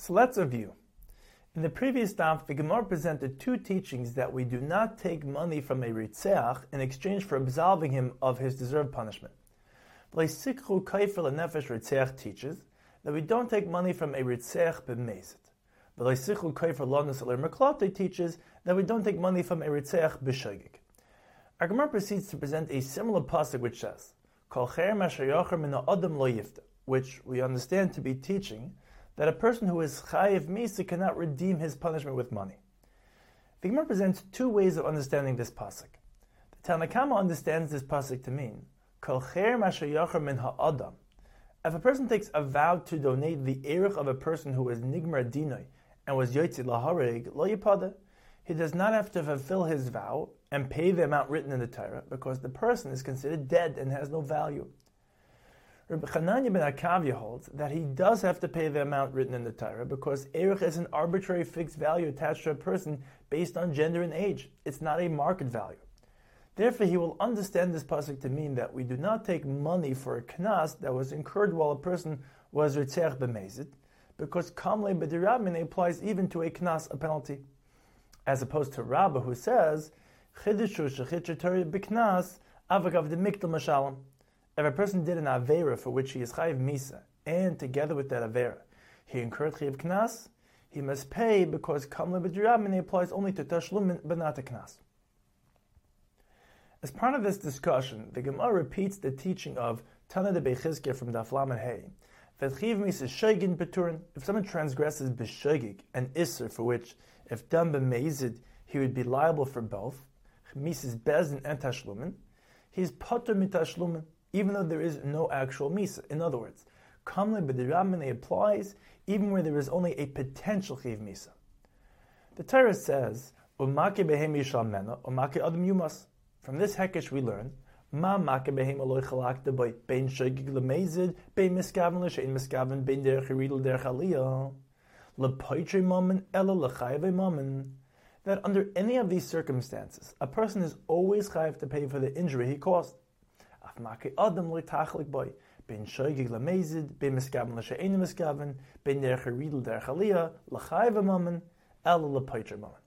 So let's review. In the previous daf, the Gemara presented two teachings that we do not take money from a ritzeach in exchange for absolving him of his deserved punishment. Leisikhu Kaifer Nefesh Ritzeach teaches that we don't take money from a ritzeach b'mezit. Leisikhu Kaifer Lonus Meklate teaches that we don't take money from a ritzeach b'shogig. Our Gemara proceeds to present a similar pasuk which says, Kol cher adam lo yifta, which we understand to be teaching that a person who is chayiv misa cannot redeem his punishment with money. The Gemara presents two ways of understanding this pasuk. The Tanakama understands this pasuk to mean kol min ha'adam. If a person takes a vow to donate the erich of a person who was nigmar dinoi and was yotzi laharig lo yipada, he does not have to fulfill his vow and pay the amount written in the Torah because the person is considered dead and has no value. Rabbi Chananya ben Akavya holds that he does have to pay the amount written in the Torah because Erech is an arbitrary fixed value attached to a person based on gender and age. It's not a market value. Therefore, he will understand this pasuk to mean that we do not take money for a knas that was incurred while a person was ritzech b'mezit, because kamle b'dirabmin applies even to a knas, a penalty, as opposed to Rabbah who says b'knas avagav de mikdal mashalim. If a person did an Avera for which he is Chayiv Misa, and together with that Avera, he incurred Chayiv Knas, he must pay because Kamla B'dirabmini applies only to Tashlumin, but not to Knas. As part of this discussion, the Gemara repeats the teaching of Tana de from Daflam and Hay, that Chiv Misa Shegin Peturin, if someone transgresses B'shegig, an Isser for which, if done B'mezid, he would be liable for both, Mises Bezin and Tashlumin, he's Potter Mitashlumin, even though there is no actual misa. In other words, kamle b'diramine applies even where there is only a potential chiv misa. The Torah says, "Umake behem yishal mena, umake adam yumas." From this hekesh we learn, "Ma make behem chalak bein shogig lemezid bein miskaven l'shein miskaven bein derech yiridel derech aliyah lepoitre ela lechayve mammon." That under any of these circumstances, a person is always chayiv to pay for the injury he caused maki adam tachlik boy ben shoygig miskaven la she'en miskaven ben der geridel der chalia lachayve mamen el lepaiter mamen.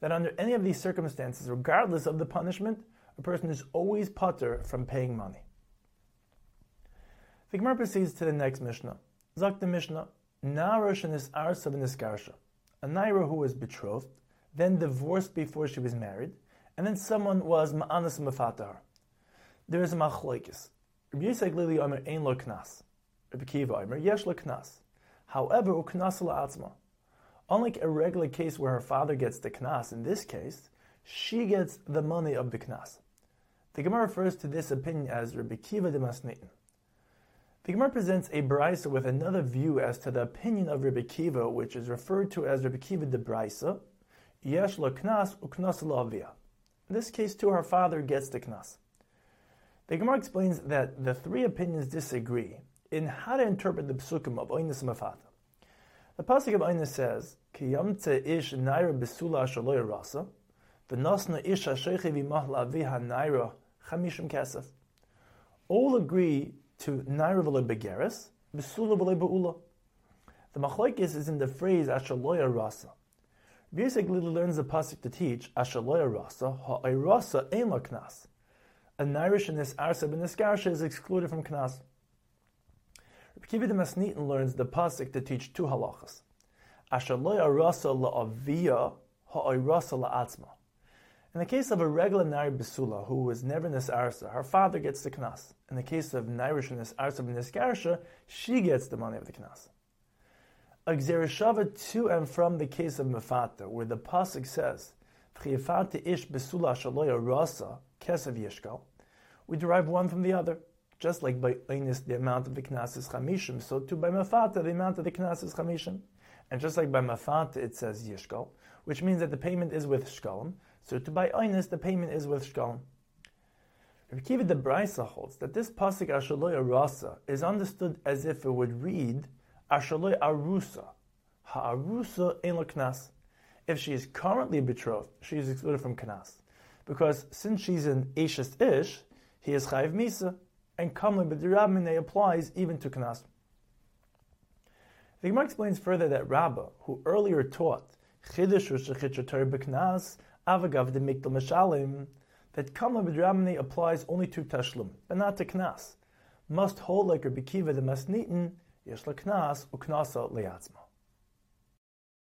That under any of these circumstances, regardless of the punishment, a person is always putter from paying money. The Gemara proceeds to the next Mishnah. Zak the Mishnah, Narosh and Arsa Niskarsha, a Naira who was betrothed, then divorced before she was married, and then someone was Ma'anas Mafatahar there is a machloikis. Rabbi Yossi Haglili Omer ein lo knas. Rabbi Kiva Omer yesh lo knas. However, uknas la'atzma. Unlike a regular case where her father gets the knas, in this case, she gets the money of the knas. The Gemara refers to this opinion as Rabbi Kiva de Masnitin. The Gemara presents a brisa with another view as to the opinion of Rabbi Kiva, which is referred to as Rabbi Kiva de brisa. Yesh lo knas uknas la'avia. In this case, too, her father gets the knas. The Gemara explains that the three opinions disagree in how to interpret the psukim of Oinus Mafata. The pasuk of Oinus says, "Ki yamtze ish naira besula shaloy rasa, v'nosna ish ha'sheiche v'mahla aviha naira chamishim kesef." All agree to naira v'loy begeres, besula v'loy beula. The machlokes is in the phrase ashaloya rasa. Yosef learns the pasuk to teach ashaloya rasa ha'irasa ein knas a Nairish in this Arsa ben Niskarsha is excluded from Knas. Rabbi de Masnitin learns the pasuk to teach two halachas. Asher lo yarasa la'aviyah ha'oirasa la'atzma. In the case of a regular Nair Besula who was never in this Arsa, her father gets the Knas. In the case of Nairish in this Arsa ben Niskarsha, she gets the money of the Knas. A to and from the case of Mefata, where the pasuk says, "V'chiyafata ish besula shaloya rasa kesav yishkal," we derive one from the other. Just like by Einis, the amount of the Knas is Chamishim, so too by Mafata, the amount of the Knas is Chamishim. And just like by Mafata, it says Yishkal, which means that the payment is with Shkalim, so to by Einis, the payment is with Shkalim. Rabbi Kiva de Braisa holds that this pasuk Ashaloi Arasa is understood as if it would read Ashaloi Arusa, Ha'arusa ein knas. If she is currently betrothed, she is excluded from knas. Because since she's an Ashes Ish, he is chayiv misa, and kamle b'dirabmine applies even to knas. The Gemara explains further that Rabbah, who earlier taught Chiddush Rosh Torah B'Knas, Avagav de Mikdal Meshalim, that Kama B'Dramani applies only to Tashlum, but not to Knas, must hold like Rabbi Kiva the Masnitin, Yesh Knas, Uknasa Leatzma.